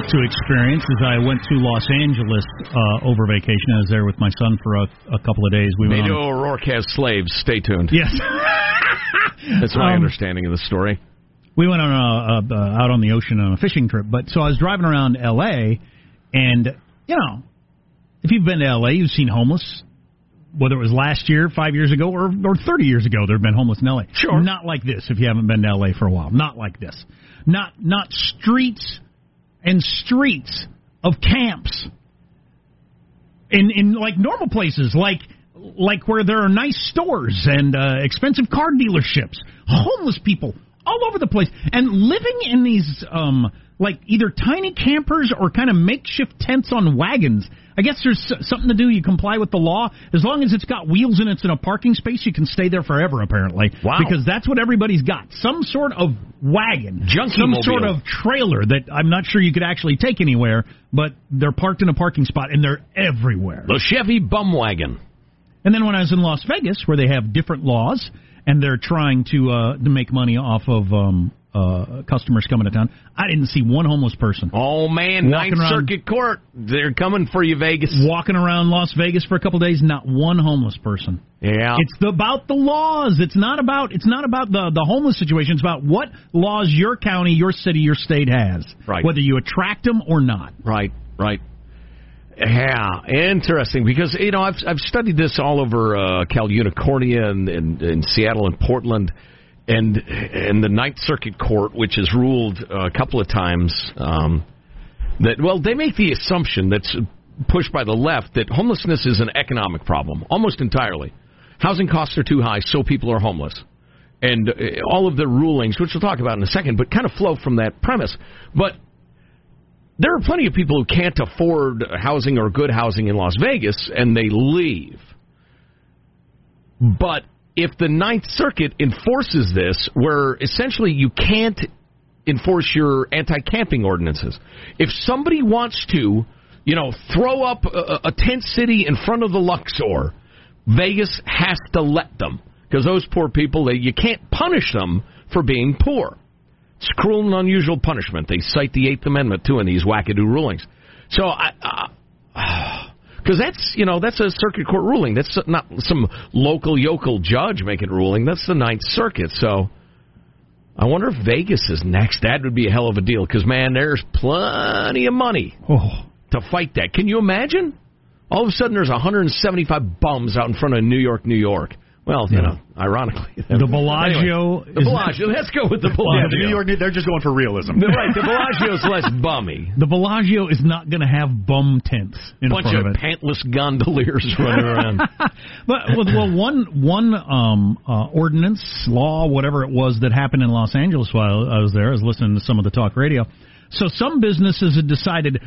Got to experience is I went to Los Angeles uh, over vacation. I was there with my son for a, a couple of days. We went Beto on, O'Rourke has slaves. Stay tuned. yes. That's my Um, understanding of the story. we went on a, a, a out on the ocean on a fishing trip. But so I was driving around L.A. and you know, if you've been to L.A., you've seen homeless. Whether it was last year, five years ago, or or thirty years ago, there have been homeless in L.A. Sure. not like this. If you haven't been to L.A. for a while, not like this. Not not streets and streets of camps. In in like normal places, like like where there are nice stores and uh, expensive car dealerships, homeless people all over the place, and living in these um like either tiny campers or kind of makeshift tents on wagons. I guess there's something to do. You comply with the law as long as it's got wheels and it's in a parking space. You can stay there forever, apparently. Wow. Because that's what everybody's got. Some sort of wagon, Junkie some mobile. sort of trailer that I'm not sure you could actually take anywhere, but they're parked in a parking spot and they're everywhere. The Chevy bum wagon. And then when I was in Las Vegas, where they have different laws and they're trying to uh, to make money off of um, uh, customers coming to town, I didn't see one homeless person Oh man, Ninth around- Circuit Court. They're coming for you, Vegas. walking around Las Vegas for a couple days. Not one homeless person. Yeah. It's about the laws. It's not about it's not about the the homeless situation. It's about what laws your county, your city, your state has. Right. Whether you attract them or not. Right, right. Yeah, interesting because you know I've I've studied this all over uh, Cal Unicornia and in, in Seattle and Portland, and and the Ninth Circuit Court, which has ruled a couple of times um, that well they make the assumption that's pushed by the left that homelessness is an economic problem almost entirely. Housing costs are too high, so people are homeless and uh, all of the rulings, which we'll talk about in a second, but kind of flow from that premise. But there are plenty of people who can't afford housing or good housing in Las Vegas, and they leave. But if the Ninth Circuit enforces this, where essentially you can't enforce your anti-camping ordinances, if somebody wants to, you know, throw up a, a tent city in front of the Luxor, Vegas has to let them because those poor people, they, you can't punish them for being poor. It's cruel and unusual punishment. They cite the Eighth Amendment too in these wackadoo rulings. So I. because that's you know that's a circuit court ruling. That's not some local yokel judge making a ruling. That's the Ninth Circuit. So I wonder if Vegas is next. That would be a hell of a deal. Because man, there's plenty of money Oh. to fight that. Can you imagine? All of a sudden, there's 175 bums out in front of New York, New York. Well, you know, ironically, The Bellagio Anyway, the Bellagio. Let's go with the Bellagio. Yeah, the New York, they're just going for realism. right, the Bellagio's less bummy. The Bellagio is not going to have bum tents in Bunch front of of it. pantless gondoliers running around. but well, well, one one um, uh, ordinance, law, whatever it was that happened in Los Angeles while I was there, I was listening to some of the talk radio. So some businesses had decided,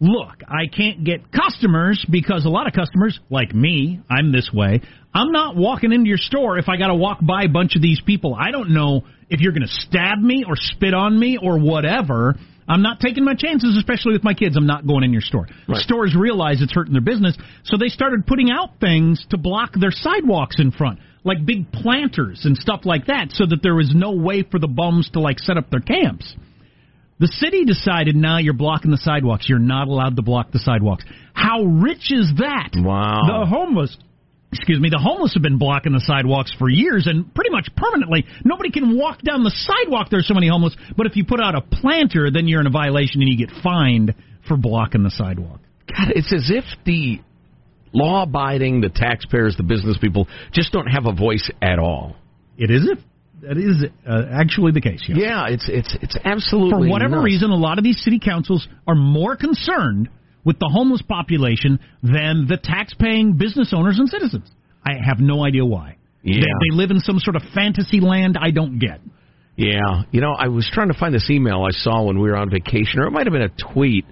look, I can't get customers because a lot of customers, like me, I'm this way. I'm not walking into your store if I got to walk by a bunch of these people. I don't know if you're going to stab me or spit on me or whatever. I'm not taking my chances, especially with my kids. I'm not going in your store. Right. Stores realize it's hurting their business, so they started putting out things to block their sidewalks in front, like big planters and stuff like that, so that there was no way for the bums to like set up their camps. The city decided now you're blocking the sidewalks. You're not allowed to block the sidewalks. How rich is that? Wow. The homeless excuse me, the homeless have been blocking the sidewalks for years and pretty much permanently. Nobody can walk down the sidewalk. There's so many homeless. But if you put out a planter, then you're in a violation and you get fined for blocking the sidewalk. God, it's as if the law-abiding, the taxpayers, the business people just don't have a voice at all. It is if that is uh, actually the case. Yes. Yeah, it's it's it's absolutely For whatever nuts. reason, a lot of these city councils are more concerned with the homeless population than the tax-paying business owners and citizens. I have no idea why. Yeah. They, they live in some sort of fantasy land I don't get. Yeah, you know, I was trying to find this email I saw when we were on vacation, or it might have been a tweet,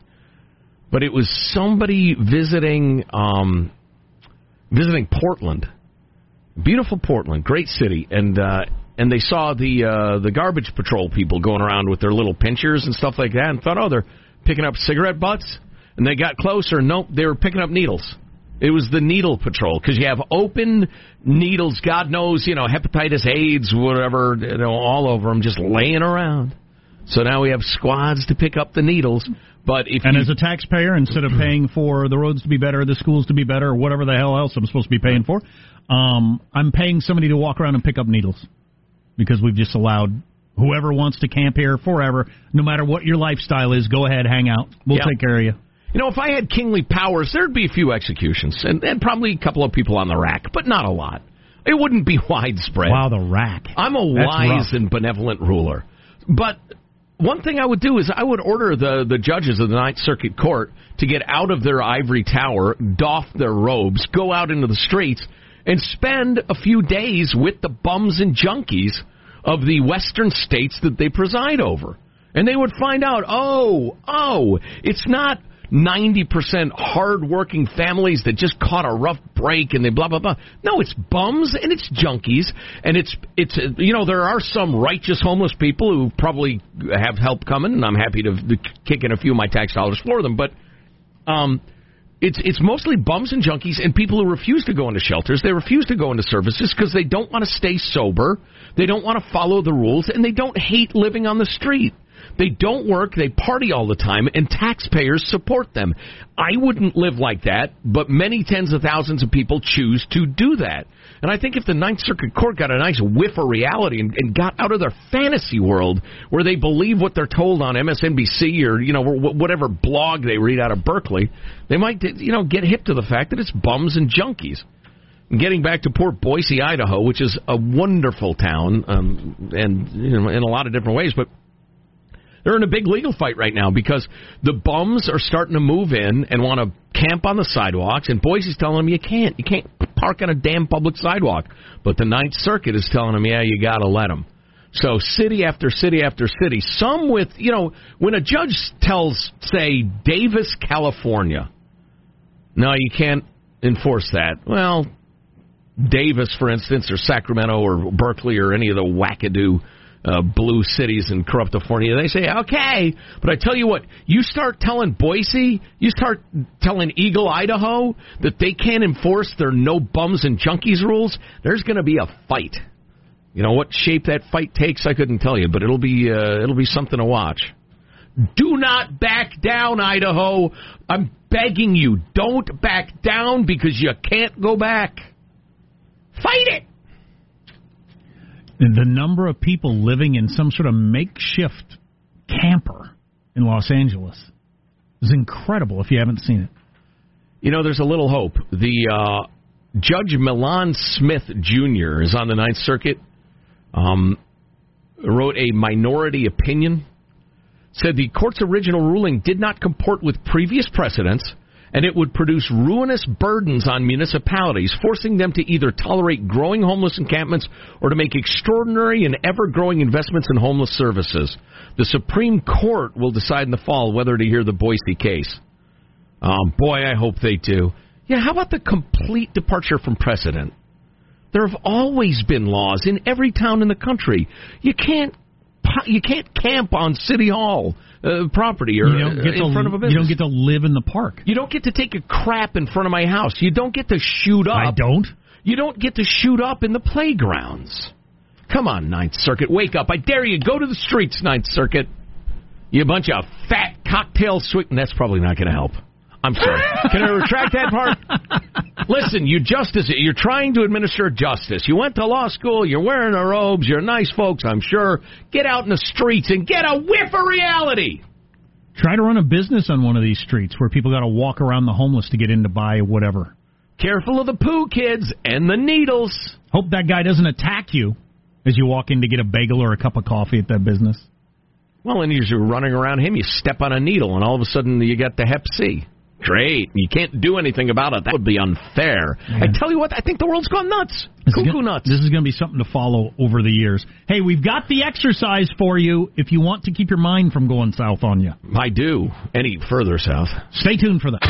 but it was somebody visiting um, visiting Portland, beautiful Portland, great city, and uh, and they saw the uh, the garbage patrol people going around with their little pinchers and stuff like that, and thought, oh, they're picking up cigarette butts, and they got closer, nope, they were picking up needles. It was the needle patrol because you have open needles. God knows, you know, hepatitis, AIDS, whatever, you know, all over them, just laying around. So now we have squads to pick up the needles. But if and you, as a taxpayer, instead of paying for the roads to be better, the schools to be better, or whatever the hell else I'm supposed to be paying for, um, I'm paying somebody to walk around and pick up needles because we've just allowed whoever wants to camp here forever, no matter what your lifestyle is, go ahead, hang out. We'll Yeah. take care of you. You know, if I had kingly powers, there'd be a few executions and, and probably a couple of people on the rack, but not a lot. It wouldn't be widespread. Wow, the rack. I'm a That's wise rough. and benevolent ruler. But one thing I would do is I would order the, the judges of the Ninth Circuit Court to get out of their ivory tower, doff their robes, go out into the streets, and spend a few days with the bums and junkies of the western states that they preside over. And they would find out, oh, oh, it's not 90% hardworking families that just caught a rough break and they blah blah blah. No, it's bums and it's junkies and it's it's you know there are some righteous homeless people who probably have help coming and I'm happy to kick in a few of my tax dollars for them, but um it's it's mostly bums and junkies and people who refuse to go into shelters. They refuse to go into services because they don't want to stay sober. They don't want to follow the rules and they don't hate living on the street. They don't work, they party all the time, and taxpayers support them. I wouldn't live like that, but many tens of thousands of people choose to do that. And I think if the Ninth Circuit Court got a nice whiff of reality and, and got out of their fantasy world where they believe what they're told on MSNBC or you know whatever blog they read out of Berkeley, they might you know get hip to the fact that it's bums and junkies. Getting back to poor Boise, Idaho, which is a wonderful town, um, and you know, in a lot of different ways, but they're in a big legal fight right now because the bums are starting to move in and want to camp on the sidewalks, and Boise's telling them you can't. You can't park on a damn public sidewalk. But the Ninth Circuit is telling them, yeah, you got to let them. So city after city after city, some with, you know, when a judge tells, say, Davis, California, no, you can't enforce that. Well, Davis, for instance, or Sacramento or Berkeley or any of the wackadoo uh, blue cities in Corruptifornia, they say, okay. But I tell you what, you start telling Boise, you start telling Eagle, Idaho, that they can't enforce their no bums and junkies rules, there's going to be a fight. You know what shape that fight takes, I couldn't tell you, but it'll be uh, it'll be something to watch. Do not back down, Idaho. I'm begging you, don't back down because you can't go back. Fight it. The number of people living in some sort of makeshift camper in Los Angeles is incredible if you haven't seen it. You know, there's a little hope. The uh, Judge Milan Smith Jr. is on the Ninth Circuit. Um, wrote a minority opinion. Said the court's original ruling did not comport with previous precedents, and it would produce ruinous burdens on municipalities, forcing them to either tolerate growing homeless encampments or to make extraordinary and ever growing investments in homeless services. The Supreme Court will decide in the fall whether to hear the Boise case. Um, boy, I hope they do. Yeah, how about the complete departure from precedent? There have always been laws in every town in the country. You can't you can't camp on city hall uh, property or in to front of a business. you don't get to live in the park. You don't get to take a crap in front of my house. You don't get to shoot up. I don't. You don't get to shoot up in the playgrounds. Come on, Ninth Circuit, wake up! I dare you, go to the streets, Ninth Circuit. You bunch of fat cocktail sweet. And that's probably not going to help. I'm sorry. Can I retract that part? Listen, you justice, you're trying to administer justice. You went to law school, you're wearing the robes, you're nice folks, I'm sure. Get out in the streets and get a whiff of reality. Try to run a business on one of these streets where people got to walk around the homeless to get in to buy whatever. Careful of the poo kids and the needles. Hope that guy doesn't attack you as you walk in to get a bagel or a cup of coffee at that business. Well, and as you're running around him, you step on a needle, and all of a sudden you get the Hep C. Great. You can't do anything about it. That would be unfair. I tell you what, I think the world's gone nuts. This is Cuckoo gonna- nuts. This is going to be something to follow over the years. Hey, we've got the exercise for you if you want to keep your mind from going south on you. I do. Any further south. Stay tuned for that.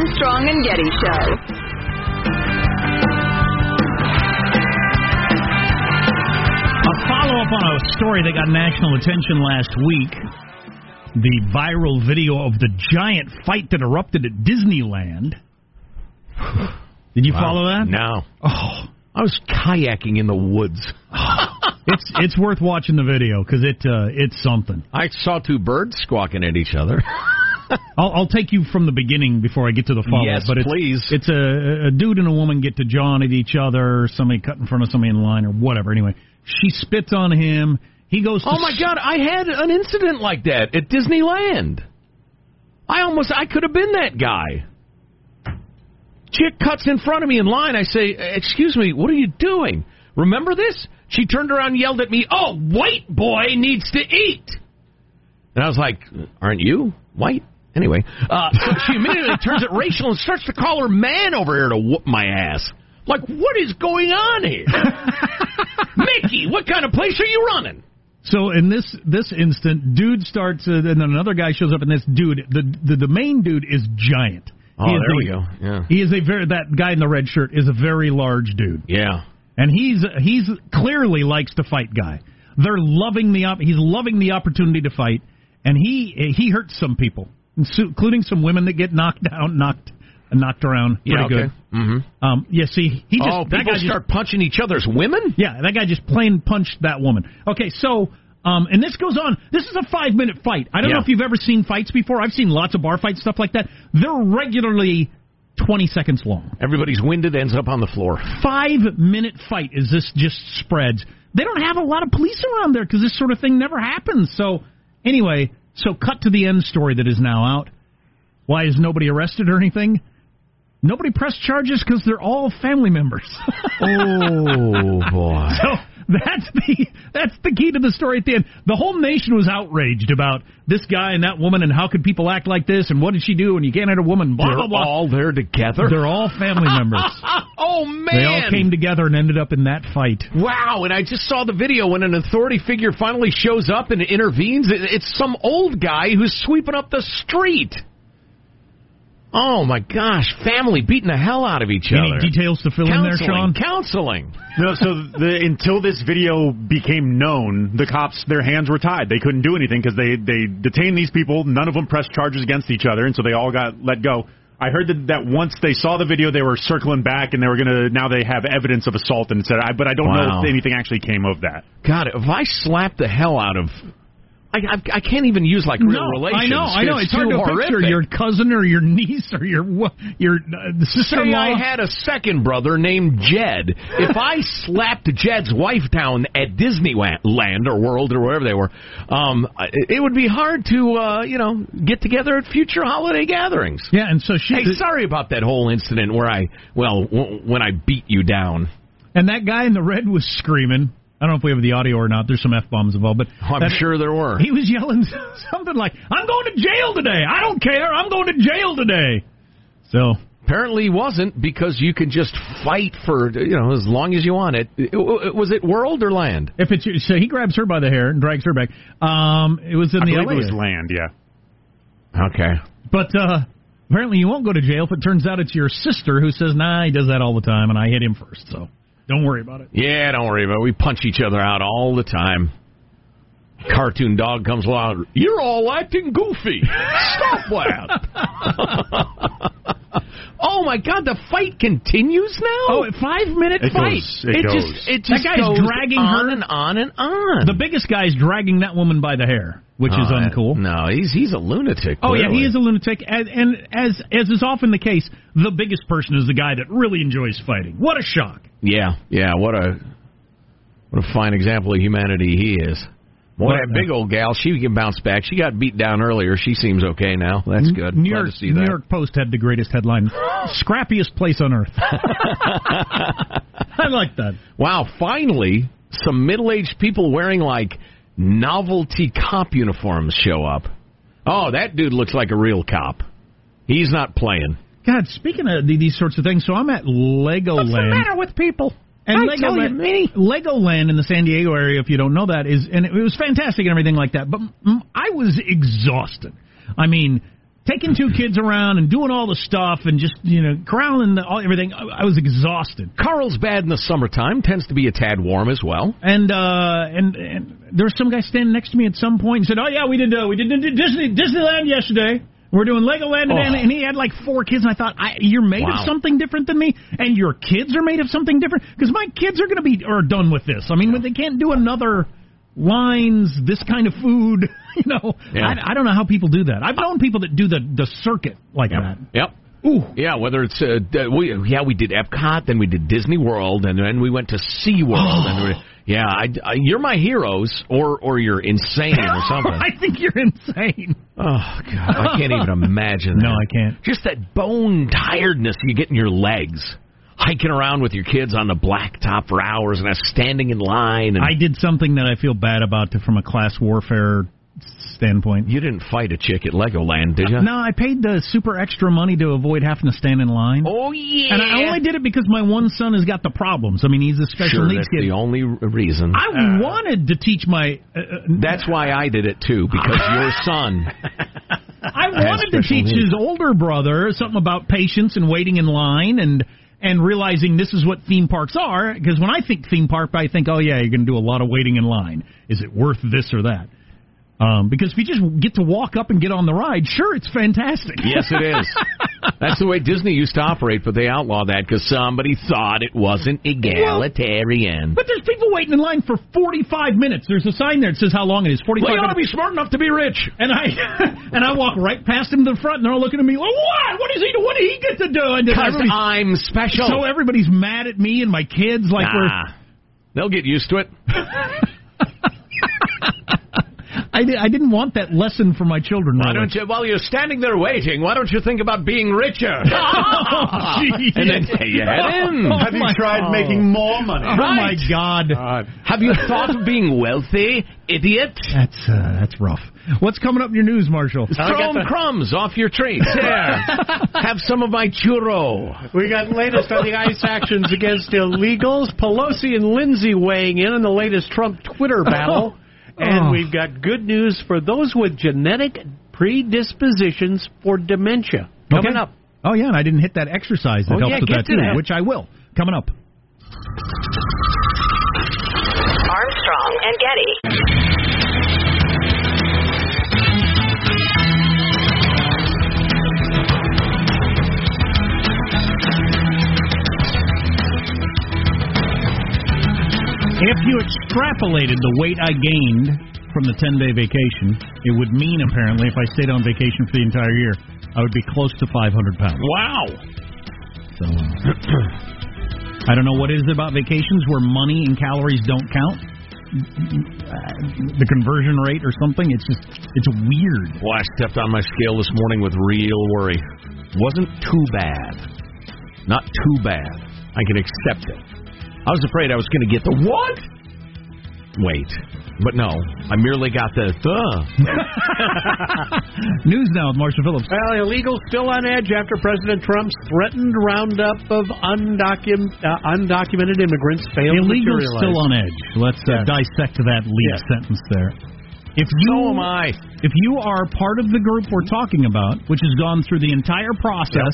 Armstrong and Getty Show. A follow up on a story that got national attention last week. The viral video of the giant fight that erupted at Disneyland. Did you Wow. follow that? No. Oh, I was kayaking in the woods. it's it's worth watching the video because it uh, it's something. I saw two birds squawking at each other. I'll, I'll take you from the beginning before I get to the follow. Yes, but it's, please. It's a, a dude and a woman get to John at each other. Somebody cut in front of somebody in line or whatever. Anyway, she spits on him. He goes. Oh my God! I had an incident like that at Disneyland. I almost I could have been that guy. Chick cuts in front of me in line. I say, "Excuse me, what are you doing? Remember this?" She turned around and yelled at me, "Oh, white boy needs to eat." And I was like, "Aren't you white?" Anyway, uh, so she immediately turns it racial and starts to call her man over here to whoop my ass. Like, what is going on here? Mickey, what kind of place are you running? So in this this instant, dude starts, uh, and then another guy shows up, and this dude, the the, the main dude is giant. Oh, He is there a- we go. Yeah. He is a very that guy in the red shirt is a very large dude, Yeah. and he's he's clearly likes to fight guy. They're loving the op- he's loving the opportunity to fight, and he he hurts some people, including some women that get knocked down, knocked knocked around. Pretty Yeah, okay. good. Mm-hmm. Um, yeah, see, he just oh, that people guy just start punching each other's women? yeah, that guy just plain punched that woman. Okay, so um, and this goes on. This is a five minute fight. I don't know if you've ever seen fights before. I've seen lots of bar fights, stuff like that. They're regularly twenty seconds long. Everybody's winded, ends up on the floor. Five minute fight is this just spreads. They don't have a lot of police around there because this sort of thing never happens. So anyway, so cut to the end story that is now out. Why is nobody arrested or anything? Nobody pressed charges because they're all family members. Oh, boy. So that's the that's the key to the story at the end. The whole nation was outraged about this guy and that woman and how could people act like this and what did she do and you can't hit a woman blah They're blah blah. all there together? They're all family members. oh, man. They all came together and ended up in that fight. Wow, and I just saw the video when an authority figure finally shows up and intervenes. It's some old guy who's sweeping up the street. Oh my gosh, family beating the hell out of each other. Any other. details to fill in there, Sean? Counseling. No, so the, until this video became known, the cops their hands were tied. They couldn't do anything because they they detained these people. None of them pressed charges against each other, and so they all got let go. I heard that, that once they saw the video, they were circling back and they were gonna now they have evidence of assault and said, I, but I don't Wow. know if anything actually came of that. God, if I slap the hell out of, I, I, I can't even use like real no, relations. I know, I know. It's, hard to horrific. picture your cousin or your niece or your your uh, Say sister-in-law. I had a second brother named Jed. If I slapped Jed's wife down at Disneyland or World or wherever they were, um, it would be hard to, uh, you know, get together at future holiday gatherings. yeah, and so she Hey, sorry about that whole incident where I, well, w- when I beat you down. and that guy in the red was screaming. I don't know if we have the audio or not. There's some f bombs involved, but Oh, I'm that- sure there were. He was yelling something like, "I'm going to jail today. I don't care. I'm going to jail today." So Apparently, he wasn't because you can just fight for you know as long as you want it. It- it- Was it World or Land? if it's so, he grabs her by the hair and drags her back. Um, it was in I the believe LA, it was land, yeah. Okay. but uh, apparently you won't go to jail if it turns out it's your sister who says, "Nah, he does that all the time, and I hit him first, so don't worry about it." Yeah, don't worry about it. We punch each other out all the time. Cartoon dog comes along. You're all acting goofy. Stop that. oh my God, the fight continues now. Oh, a five minute It fight. goes- it goes. just it That just guy's goes dragging on her- and on and on. The biggest guy's dragging that woman by the hair, which is Oh, uncool. No, he's he's a lunatic. Oh yeah, he is a lunatic, and, and as as is often the case, the biggest person is the guy that really enjoys fighting. What a shock! Yeah, yeah. What a what a fine example of humanity he is. Boy, that big old gal, she can bounce back. She got beat down earlier. She seems okay now. That's good. New Glad York, to see New. York Post had the greatest headline: "Scrappiest place on earth." I like that. Wow, finally, some middle-aged people wearing like novelty cop uniforms show up. Oh, that dude looks like a real cop. He's not playing. God, speaking of these sorts of things, so I'm at Legoland. What's the matter with people? And I tell you, Legoland, me. Legoland in the San Diego area, if you don't know that, is and it was fantastic and everything like that. But I was exhausted. I mean, taking two kids around and doing all the stuff and just you know corralling the, all, everything. I, I was exhausted. Carlsbad in the summertime tends to be a tad warm as well. And uh, and and there was some guy standing next to me at some point and said, "Oh yeah, we did uh, we did Disney Disneyland yesterday." We're doing Legoland today, Oh. and he had like four kids. And I thought, I, you're made Wow. of something different than me, and your kids are made of something different. Because my kids are going to be are done with this. I mean, they can't do another lines, this kind of food. You know, Yeah. I, I don't know how people do that. I've known people that do the the circuit like that. Yep. Ooh, Yeah, whether it's uh, we yeah we did Epcot, then we did Disney World, and then we went to SeaWorld. and we, yeah, I, I, you're my heroes, or or you're insane or something. I think you're insane. oh God, I can't even imagine. No. I can't. Just that bone tiredness you get in your legs, hiking around with your kids on the blacktop for hours, and standing in line. And I did something that I feel bad about to, from a class warfare standpoint. you didn't fight a chick at Legoland, did you? No, I paid the super extra money to avoid having to stand in line. Oh yeah. And I only did it because my one son has got the problems. I mean, he's a special sure, needs that's kid. the only reason. I wanted to teach my. Uh, uh, That's why I did it too, because your son. I wanted to teach needs. his older brother something about patience and waiting in line and and realizing this is what theme parks are. Because when I think theme park, I think, oh yeah, you're going to do a lot of waiting in line. Is it worth this or that? Um, because if you just get to walk up and get on the ride, sure, it's fantastic. Yes, it is. That's the way Disney used to operate, but they outlawed that because somebody thought it wasn't egalitarian. But there's people waiting in line for 45 minutes. There's a sign there that says how long it is. 45 Well, you ought to be smart enough to be rich. And I and I walk right past him to the front, and they're all looking at me like, "What? What is he? do- What did he get to do?" Because I'm special. so everybody's mad at me and my kids, like we're. Nah, they'll get used to it. I, di- I didn't want that lesson for my children. Why really. don't you, while you're standing there waiting, why don't you think about being richer? Oh, and then you head in. Have you tried oh. making more money? Oh my Right. God, Have you thought of being wealthy, idiot? that's uh, that's rough. What's coming up in your news, Marshall? Throw got 'em the- crumbs off your treats. Here, have some of my churro. We got latest on the ICE actions against illegals. Pelosi and Lindsey weighing in on the latest Trump Twitter battle. And Oh. we've got good news for those with genetic predispositions for dementia. Coming Okay. up. Oh yeah, and I didn't hit that exercise that Oh, helps yeah, with get that to too, that. which I will. Coming up. Armstrong and Getty. If you extrapolated the weight I gained from the 10 day vacation, it would mean apparently if I stayed on vacation for the entire year, I would be close to 500 pounds. Wow. So I don't know what it is about vacations where money and calories don't count. The conversion rate or something. It's just it's weird. Well, I stepped on my scale this morning with real worry. Wasn't too bad. Not too bad. I can accept it. I was afraid I was going to get the what? Wait. But no, I merely got the the. News now with Marshall Phillips. Well, illegals still on edge after President Trump's threatened roundup of undocum- uh, undocumented immigrants failed to Illegals still on edge. Let's uh, Yeah. dissect that lead Yeah. sentence there. If you So am I. if you are part of the group we're talking about, which has gone through the entire process,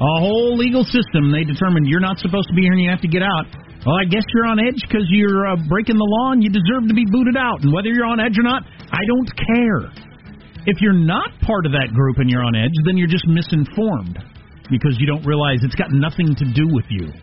a whole legal system, they determined you're not supposed to be here and you have to get out. Well, I guess you're on edge because you're uh, breaking the law and you deserve to be booted out. And whether you're on edge or not, I don't care. If you're not part of that group and you're on edge, then you're just misinformed because you don't realize it's got nothing to do with you.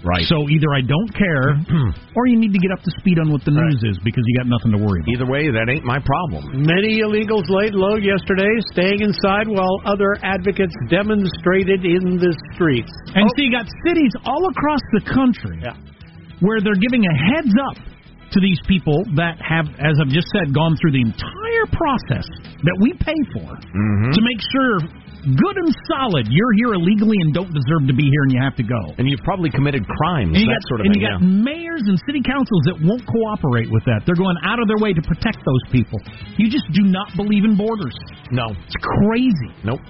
Right. So either I don't care, or you need to get up to speed on what the news is because you got nothing to worry about. Either way, that ain't my problem. Many illegals laid low yesterday, staying inside while other advocates demonstrated in the streets. And oh. so you got cities all across the country Yeah. where they're giving a heads up to these people that have, as I've just said, gone through the entire process that we pay for mm-hmm. to make sure, good and solid, you're here illegally and don't deserve to be here and you have to go. And you've probably committed crimes, And you that got, sort of and thing. you got yeah. mayors and city councils that won't cooperate with that. They're going out of their way to protect those people. You just do not believe in borders. No. It's crazy. Nope.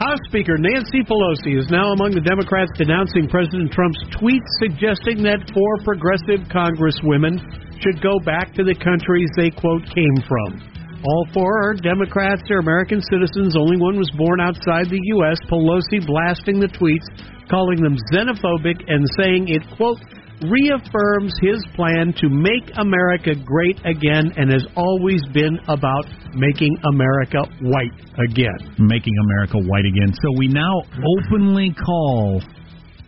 House Speaker Nancy Pelosi is now among the Democrats denouncing President Trump's tweet suggesting that four progressive congresswomen should go back to the countries they, quote, came from. All four are Democrats. They're American citizens. Only one was born outside the U.S. Pelosi blasting the tweets, calling them xenophobic, and saying it, quote, reaffirms his plan to make America great again and has always been about making America white again. Making America white again. So we now openly call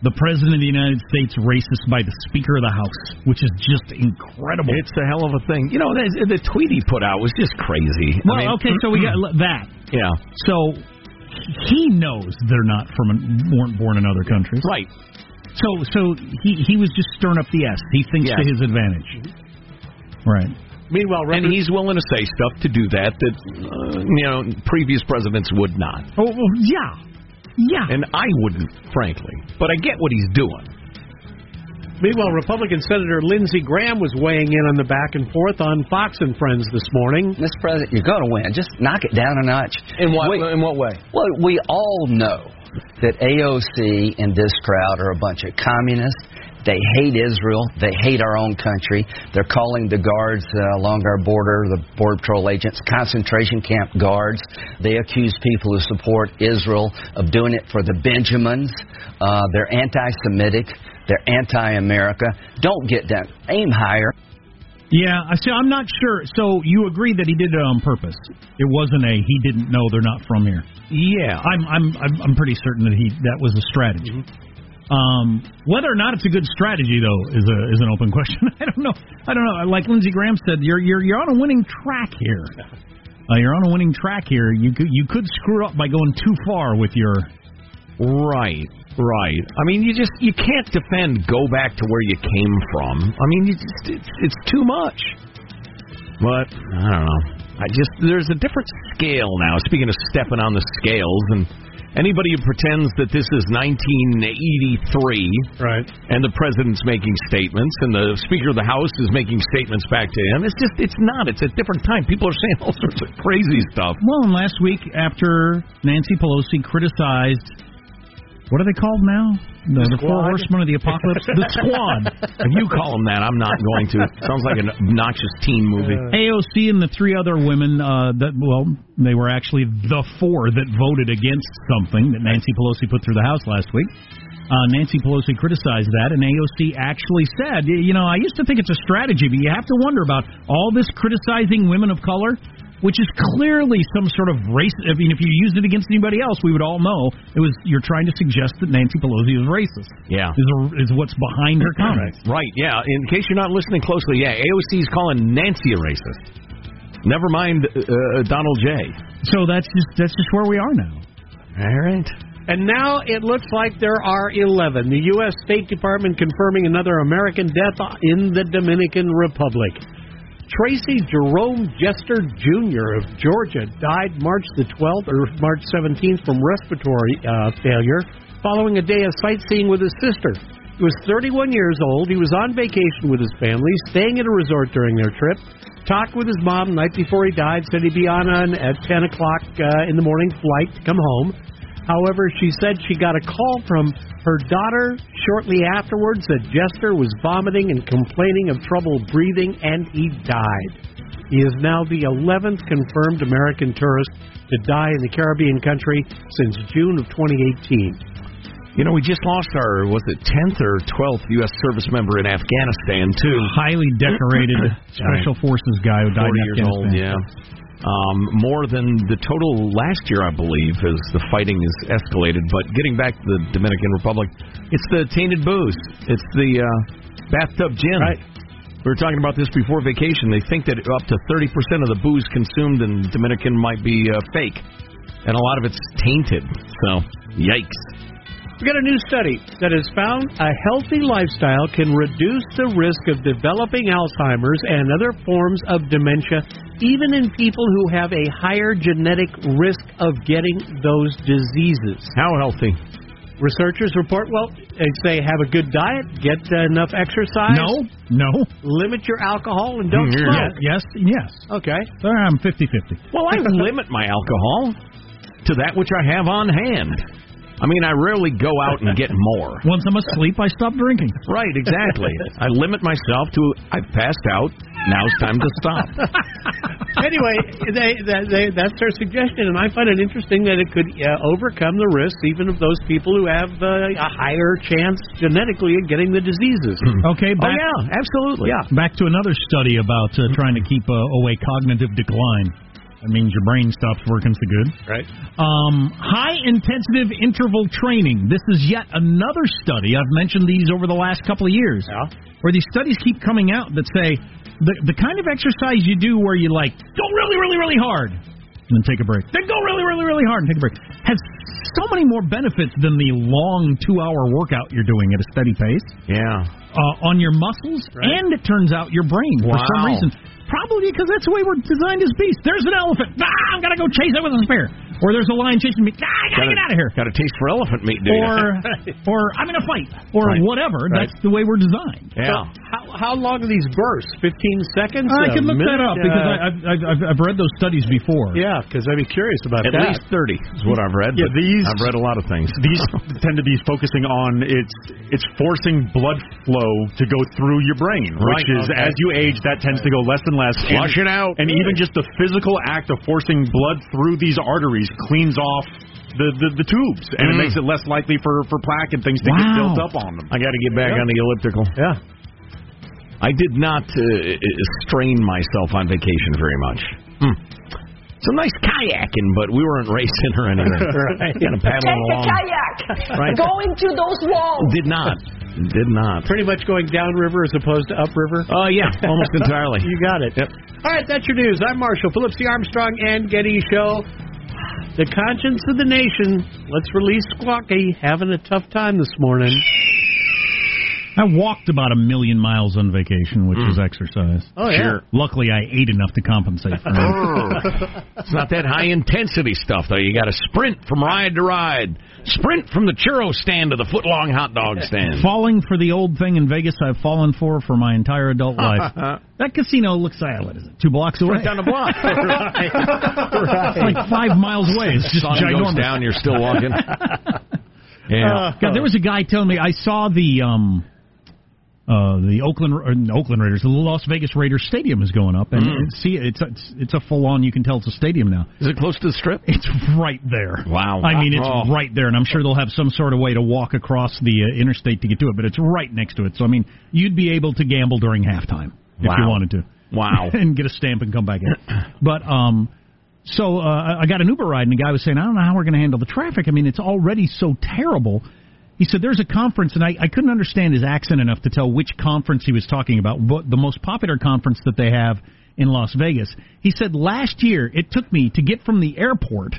the President of the United States racist by the Speaker of the House, which is just incredible. It's a hell of a thing. You know, the, the tweet he put out was just crazy. Well, I mean, okay, so we got that. Yeah. So he knows they're not from weren't born in other countries. Right. So so he he was just stirring up the S. He thinks Yeah. to his advantage. Right. Meanwhile, And he's willing to say stuff to do that that uh, you know previous presidents would not, Oh well, yeah. Yeah. and I wouldn't, frankly. But I get what he's doing. Meanwhile, Republican Senator Lindsey Graham was weighing in on the back and forth on Fox and Friends this morning. Mr. President, you're going to win. Just knock it down a notch. In what We- in what way? Well, we all know that AOC and this crowd are a bunch of communists. They hate Israel. They hate our own country. They're calling the guards uh, along our border, the Border Patrol agents, concentration camp guards. They accuse people who support Israel of doing it for the Benjamins. Uh, they're anti Semitic. They're anti America. Don't get down. Aim higher. Yeah, I see. I'm not sure. So you agree that he did it on purpose? It wasn't a he didn't know they're not from here. Yeah. I'm I'm I'm, I'm pretty certain that he that was a strategy. Um, whether or not it's a good strategy, though, is a is an open question. I don't know. I don't know. Like Lindsey Graham said, you're you're you're on a winning track here. Uh, you're on a winning track here. You could you could screw up by going too far with your. Right, right. I mean, you just you can't defend go back to where you came from. I mean, you just, it's it's too much. But I don't know. I just there's a different scale now. Speaking of stepping on the scales, and anybody who pretends that this is 1983 Right. and the president's making statements and the speaker of the house is making statements back to him, it's just it's not. It's a different time. People are saying all sorts of crazy stuff. Well, and last week after Nancy Pelosi criticized, what are they called now? The, the four horsemen of the apocalypse, the squad. If you call them that, I'm not going to. Sounds like an obnoxious teen movie. AOC and the three other women uh, that well, they were actually the four that voted against something that Nancy Pelosi put through the House last week. Uh, Nancy Pelosi criticized that, and AOC actually said, "You know, I used to think it's a strategy, but you have to wonder about all this criticizing women of color." Which is clearly some sort of race. I mean, if you used it against anybody else, we would all know it was. You're trying to suggest that Nancy Pelosi is racist. Yeah. Is, is what's behind her comments. Right, yeah. In case you're not listening closely, yeah, AOC is calling Nancy a racist. Never mind uh, uh, Donald J. So that's just that's just where we are now. All right. And now it looks like there are 11. The U.S. State Department confirming another American death in the Dominican Republic. Tracy Jerome Jester Jr. of Georgia died March the 12th or March 17th from respiratory uh, failure following a day of sightseeing with his sister. He was 31 years old. He was on vacation with his family, staying at a resort during their trip. Talked with his mom the night before he died, said he'd be on an, at 10 o'clock uh, in the morning flight to come home. However, she said she got a call from her daughter shortly afterwards that Jester was vomiting and complaining of trouble breathing, and he died. He is now the 11th confirmed American tourist to die in the Caribbean country since June of 2018. You know, we just lost our, was it 10th or 12th U.S. service member in Afghanistan, too. highly decorated special forces guy who died 40 in years old, Afghanistan. yeah. Um, more than the total last year, I believe, as the fighting is escalated. But getting back to the Dominican Republic, it's the tainted booze. It's the uh, bathtub gin. Right. We were talking about this before vacation. They think that up to 30% of the booze consumed in Dominican might be uh, fake, and a lot of it's tainted. So, yikes. We got a new study that has found a healthy lifestyle can reduce the risk of developing Alzheimer's and other forms of dementia, even in people who have a higher genetic risk of getting those diseases. How healthy? Researchers report, well, they say have a good diet, get enough exercise, No, no. limit your alcohol, and don't Mm, yeah. smoke. Yes, yes. Okay. There I'm 50-50. Well, I limit my alcohol to that which I have on hand. I mean, I rarely go out and get more. Once I'm asleep, I stop drinking. Right, exactly. I limit myself to I've passed out. Now it's time to stop. anyway, they, they, they, that's their suggestion, and I find it interesting that it could uh, overcome the risks even of those people who have uh, a higher chance genetically of getting the diseases. Okay, Oh back, yeah, absolutely. Yeah. back to another study about uh, trying to keep uh, away cognitive decline. That means your brain stops working so good. Right. Um, high intensive interval training. This is yet another study. I've mentioned these over the last couple of years. Yeah. Where these studies keep coming out that say the the kind of exercise you do where you like go really, really, really hard and then take a break. Then go really, really, really hard and take a break. Has so many more benefits than the long two hour workout you're doing at a steady pace Yeah. uh, on your muscles, and it turns out your brain for some reason. Probably because that's the way we're designed as beasts. There's an elephant. Ah, I'm gonna go chase it with a spear. Or there's a lion chasing me. Ah, I gotta get out of here. Got a taste for elephant meat, you? Or, or I'm in a fight, or Right. whatever. Right. That's the way we're designed. yeah. How, how long are these bursts? 15 seconds? I can look that up because Uh, I, I've, I've, I've- I've read those studies before. Yeah, because I'd be curious about At that. At least thirty is what I've read. Yeah, these- I've read a lot of things. These tend to be focusing on it's it's forcing blood flow to go through your brain, which is okay. as you age that tends to go less and less. Flush and, it out. And even just the physical act of forcing blood through these arteries cleans off the, the, the tubes, and it Mm. makes it less likely for, for plaque and things to get built up on them. I got to get back on the elliptical. Yeah. I did not uh, strain myself on vacation very much. Hmm. Some nice kayaking, but we weren't racing or anything. Right. Kind of paddling along. kayak. Right. Go into those walls. Did not. Did not. Pretty much going downriver as opposed to upriver. Oh yeah, almost entirely. You got it. Yep. All right, that's your news. I'm Marshall Phillips, the Armstrong and Getty Show. The conscience of the nation. Let's release Squawky. Having a tough time this morning. I walked about a million miles on vacation, which is exercise. Oh, yeah. Sure. Luckily, I ate enough to compensate for it. It's not that high intensity stuff though. You got to sprint from ride to ride, sprint from the churro stand to the foot long hot dog stand. Falling for the old thing in Vegas I've fallen for for my entire adult life. that casino looks, silent. is it, two blocks away? Right down the block. It's like five miles away. It's just Sun goes down, you're still walking. Yeah. God, there was a guy telling me I saw the um uh the Oakland uh, Oakland Raiders, the Las Vegas Raiders stadium is going up, and Mm. see it's it's, it's a full on. You can tell it's a stadium now. Is it close to the strip? It's right there. Wow. I mean, it's Oh. right there, and I'm sure they'll have some sort of way to walk across the uh, interstate to get to it, but it's right next to it. So I mean, you'd be able to gamble during halftime if you wanted to. Wow. and get a stamp and come back in. But um, so uh, I got an Uber ride, and the guy was saying, I don't know how we're going to handle the traffic. I mean, it's already so terrible. He said there's a conference, and I, I couldn't understand his accent enough to tell which conference he was talking about. But the most popular conference that they have in Las Vegas. He said last year it took me to get from the airport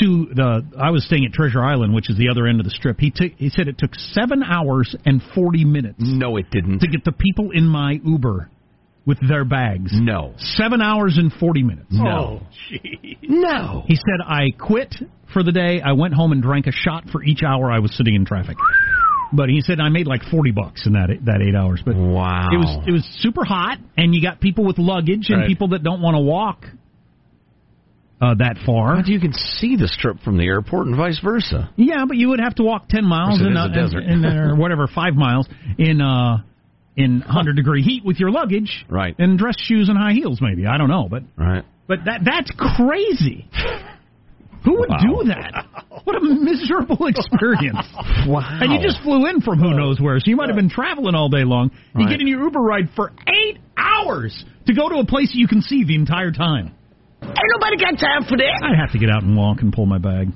to the. I was staying at Treasure Island, which is the other end of the strip. He took. He said it took seven hours and forty minutes No, it didn't. to get the people in my Uber with their bags. No. Seven hours and 40 minutes. No. No. He said, I quit for the day. I went home and drank a shot for each hour I was sitting in traffic. But he said I made like 40 bucks in that that eight hours. But Wow. it was it was super hot, and you got people with luggage and Right. people that don't want to walk uh, that far. But you can see the strip from the airport and vice versa. Yeah, but you would have to walk 10 miles in, is uh, a desert. in, in, or whatever, five miles in uh, in 100 degree heat with your luggage, Right. And dress shoes and high heels, maybe. I don't know, but Right. but that that's crazy. Who would Wow. do that? What a miserable experience. Wow. And you just flew in from who knows where, so you might have been traveling all day long. You Right. get in your Uber ride for eight hours to go to a place you can see the entire time. Ain't nobody got time for that. I'd have to get out and walk and pull my bag.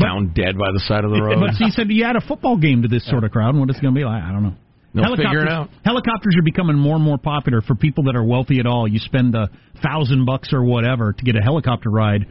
found dead by the side of the road. But he said you add a football game to this sort of crowd, and what it's going to be like, I don't know. They'll figure it out. Helicopters are becoming more and more popular for people that are wealthy at all. You spend a thousand bucks or whatever to get a helicopter ride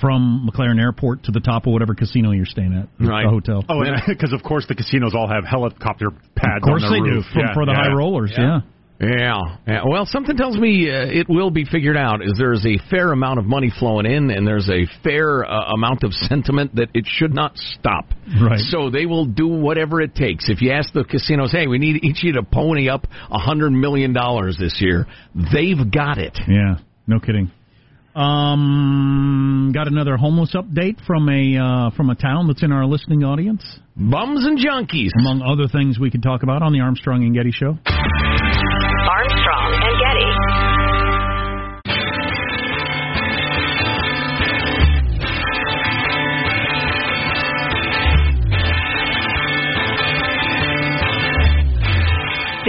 from McCarran Airport to the top of whatever casino you're staying at, Right. the hotel. Oh, because of course the casinos all have helicopter pads of course they their do roof. for, Yeah, for the yeah. high rollers. Yeah. Yeah. Yeah. Well, something tells me uh, it will be figured out. Is there's a fair amount of money flowing in, and there's a fair uh, amount of sentiment that it should not stop. Right. So they will do whatever it takes. If you ask the casinos, hey, we need each of you to pony up a hundred million dollars this year, they've got it. Yeah, no kidding. Um, got another homeless update from a uh, from a town that's in our listening audience. Bums and junkies. Among other things we could talk about on the Armstrong and Getty Show.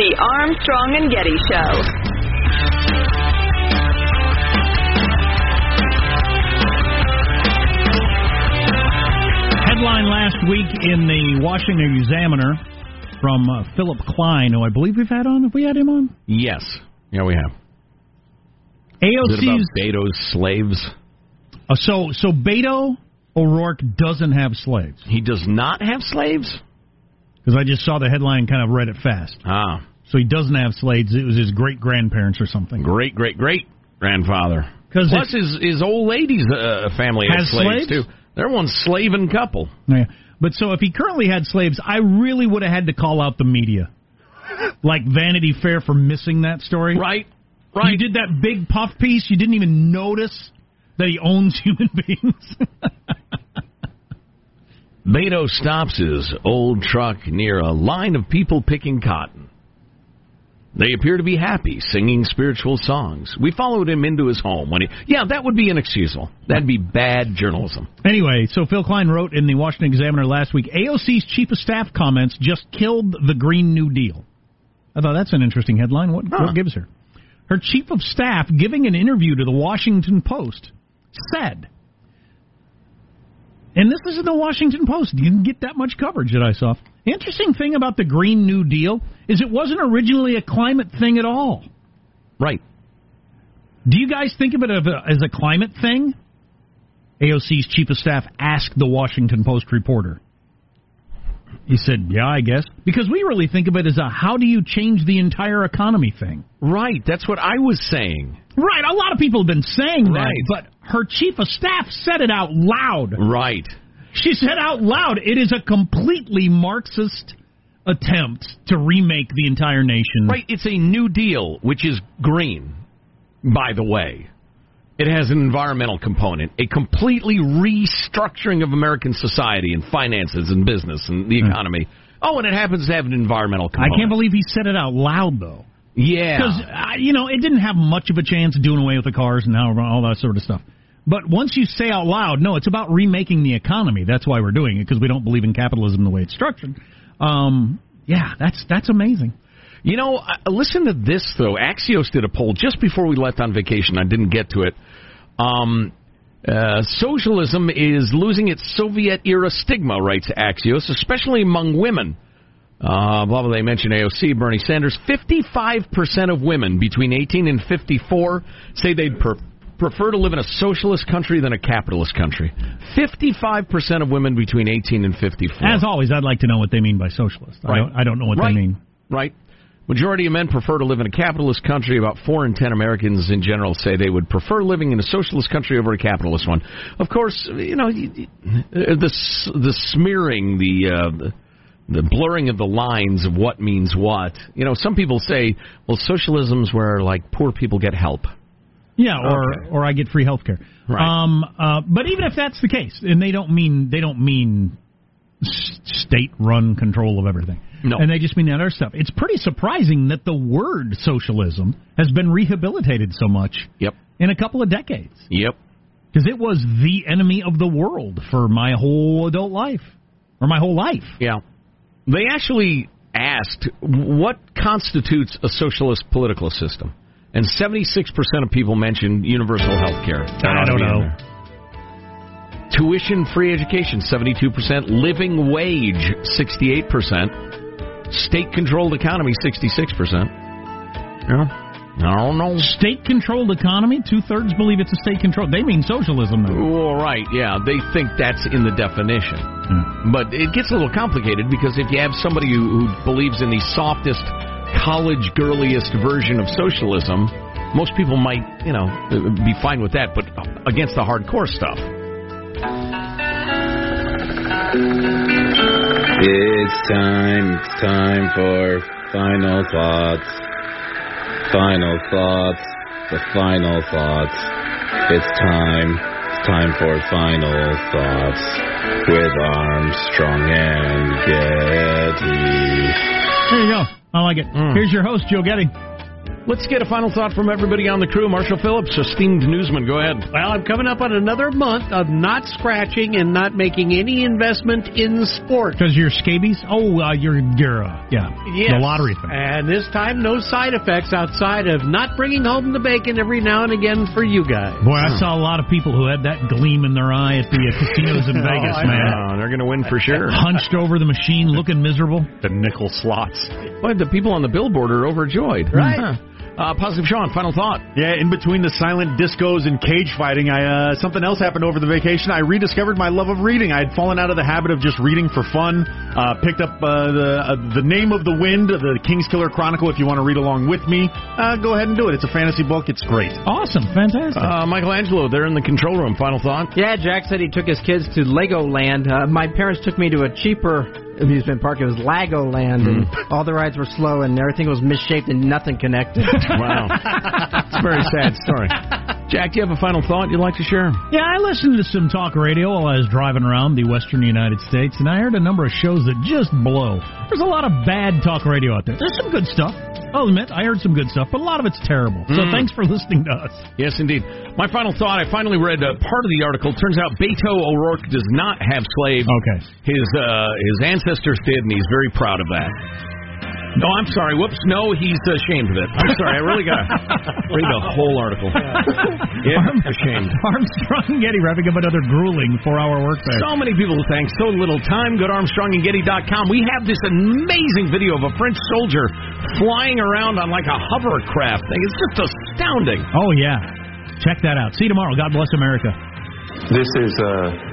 Armstrong and Getty Show. Headline last week in the Washington Examiner from uh, Philip Klein, who I believe we've had on. Have we had him on? Yes. Yeah, we have. Is it about AOC's. Beto's slaves? Uh, so so Beto O'Rourke doesn't have slaves He does not have slaves? Because I just saw the headline and kind of read it fast. Ah, So he doesn't have slaves. It was his great grandparents or something. great, great, great grandfather. 'Cause Plus, his, his old lady's uh, family has, Has slaves? too. They're one slaving couple. Yeah. But so if he currently had slaves, I really would have had to call out the media, like Vanity Fair for missing that story. Right? Right. You did that big puff piece. You didn't even notice that he owns human beings. Beto stops his old truck near a line of people picking cotton. They appear to be happy, singing spiritual songs. We followed him into his home when he. Yeah, that would be inexcusable. That'd be bad journalism. anyway, so Phil Klein wrote in the Washington Examiner last week AOC's chief of staff comments just killed the Green New Deal. I thought that's an interesting headline. What, Huh. what gives her? Her chief of staff, giving an interview to the Washington Post, said, and this is in the Washington Post. You didn't get that much coverage that I saw. The interesting thing about the Green New Deal is it wasn't originally a climate thing at all. Right. Do you guys think of it as a, as a climate thing? AOC's chief of staff asked the Washington Post reporter. He said, "Yeah, I guess." Because we really think of it as a how do you change the entire economy thing. Right. That's what I was saying. Right, a lot of people have been saying that, Right. but her chief of staff said it out loud. Right. She said out loud, "It is a completely Marxist attempt to remake the entire nation." Right. It's a new deal, which is green, by the way. It has an environmental component, a completely restructuring of American society and finances and business and the economy. Oh, and it happens to have an environmental Hmm. I can't believe he said it out loud though. Yeah. Because uh, you know it didn't have much of a chance of doing away with the cars and all that sort of stuff. But once you say out loud, no, it's about remaking the economy. That's why we're doing it because we don't believe in capitalism the way it's structured. Um, yeah, that's that's amazing. You know, uh, listen to this though. Axios did a poll just before we left on vacation. I didn't get to it. Um, uh, socialism is losing its Soviet era stigma, writes Axios, especially among women. Uh, blah blah. They mention AOC, Bernie Sanders. Fifty-five percent of women between eighteen and fifty-four say they'd per- prefer to live in a socialist country than a capitalist country. Fifty-five percent of women between eighteen and fifty-four. As always, I'd like to know what they mean by socialist. I, Right. don't, I don't know what right. they mean. Right. Majority of men prefer to live in a capitalist country. About four in ten Americans in general say they would prefer living in a socialist country over a capitalist one. Of course, you know y- the the smearing, the uh, the, the blurring of the lines of what means what. You know, some people say, well, socialism's where like poor people get help. Yeah, or Okay. or I get free health care. Right. Um, uh, but even if that's the case, and they don't mean they don't mean state-run control of everything. No. and they just mean that other stuff. It's pretty surprising that the word socialism has been rehabilitated so much Yep. in a couple of decades Yep. because it was the enemy of the world for my whole adult life or my whole life. Yeah. They actually asked what constitutes a socialist political system. And 76% of people mentioned universal health care. I don't know. Tuition free education, 72%. Living wage, 68%. State controlled economy, 66%. Yeah. I don't know. State-controlled economy. Two-thirds believe it's a state-controlled. They mean socialism. Though. Well, right, yeah. They think that's in the definition. Hmm. But it gets a little complicated because if you have somebody who, who believes in the softest, college girliest version of socialism, most people might, you know, be fine with that, but against the hardcore stuff. It's time, it's time for final thoughts. Final thoughts, the final thoughts. It's time, it's time for final thoughts with Armstrong and Getty. There you go. I like it. Mm. Here's your host, Joe Getty. Let's get a final thought from everybody on the crew. Marshall Phillips, esteemed newsman, go ahead. Well, I'm coming up on another month of not scratching and not making any investment in sport. Because you're scabies? Oh, uh, you're, you're uh, yeah, Yes. the lottery thing. And this time, no side effects outside of not bringing home the bacon every now and again for you guys. Boy, I saw a lot of people who had that gleam in their eye at the uh, casinos in Vegas, I man. Uh, they're going to win for sure. Hunched over the machine, looking miserable. The nickel slots. Boy, the people on the billboard are overjoyed. Right. Huh. Uh, positive Sean, final thought. Yeah, in between the silent discos and cage fighting, I uh, something else happened over the vacation. I rediscovered my love of reading. I had fallen out of the habit of just reading for fun. Uh, picked up uh, the uh, the Name of the Wind, the Kingkiller Chronicle. If you want to read along with me, uh, go ahead and do it. It's a fantasy book. It's great. Awesome, fantastic. Uh, Michael Angelo, they're in the control room. Final thought. Yeah, Jack said he took his kids to Legoland. Uh, my parents took me to a cheaper amusement park. It was Lagoland, and hmm. all the rides were slow, and everything was misshaped and nothing connected. Wow. it's a very sad story. Jack, do you have a final thought you'd like to share? Yeah, I listened to some talk radio while I was driving around the western United States, and I heard a number of shows that just blow. There's a lot of bad talk radio out there. There's some good stuff. I'll admit, I heard some good stuff, but a lot of it's terrible. So Mm. thanks for listening to us. Yes, indeed. My final thought, I finally read uh, part of the article. Turns out Beto O'Rourke does not have slaves. Okay. His uh, his ancestors did, and he's very proud of that. No, I'm sorry. Whoops. No, he's ashamed of it. I'm sorry. I really got to read the whole article. Yeah, ashamed. Armstrong and Getty wrapping up another grueling four-hour workday. So many people thank so little time. Go to ArmstrongandGetty.com. We have this amazing video of a French soldier flying around on like a hovercraft thing. It's just astounding. Oh yeah, check that out. See you tomorrow. God bless America. This is a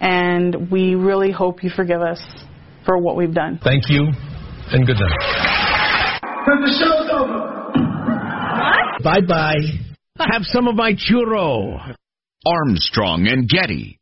and we really hope you forgive us for what we've done. Thank you, and good night. The show's over. Bye bye. Have some of my churro. Armstrong and Getty.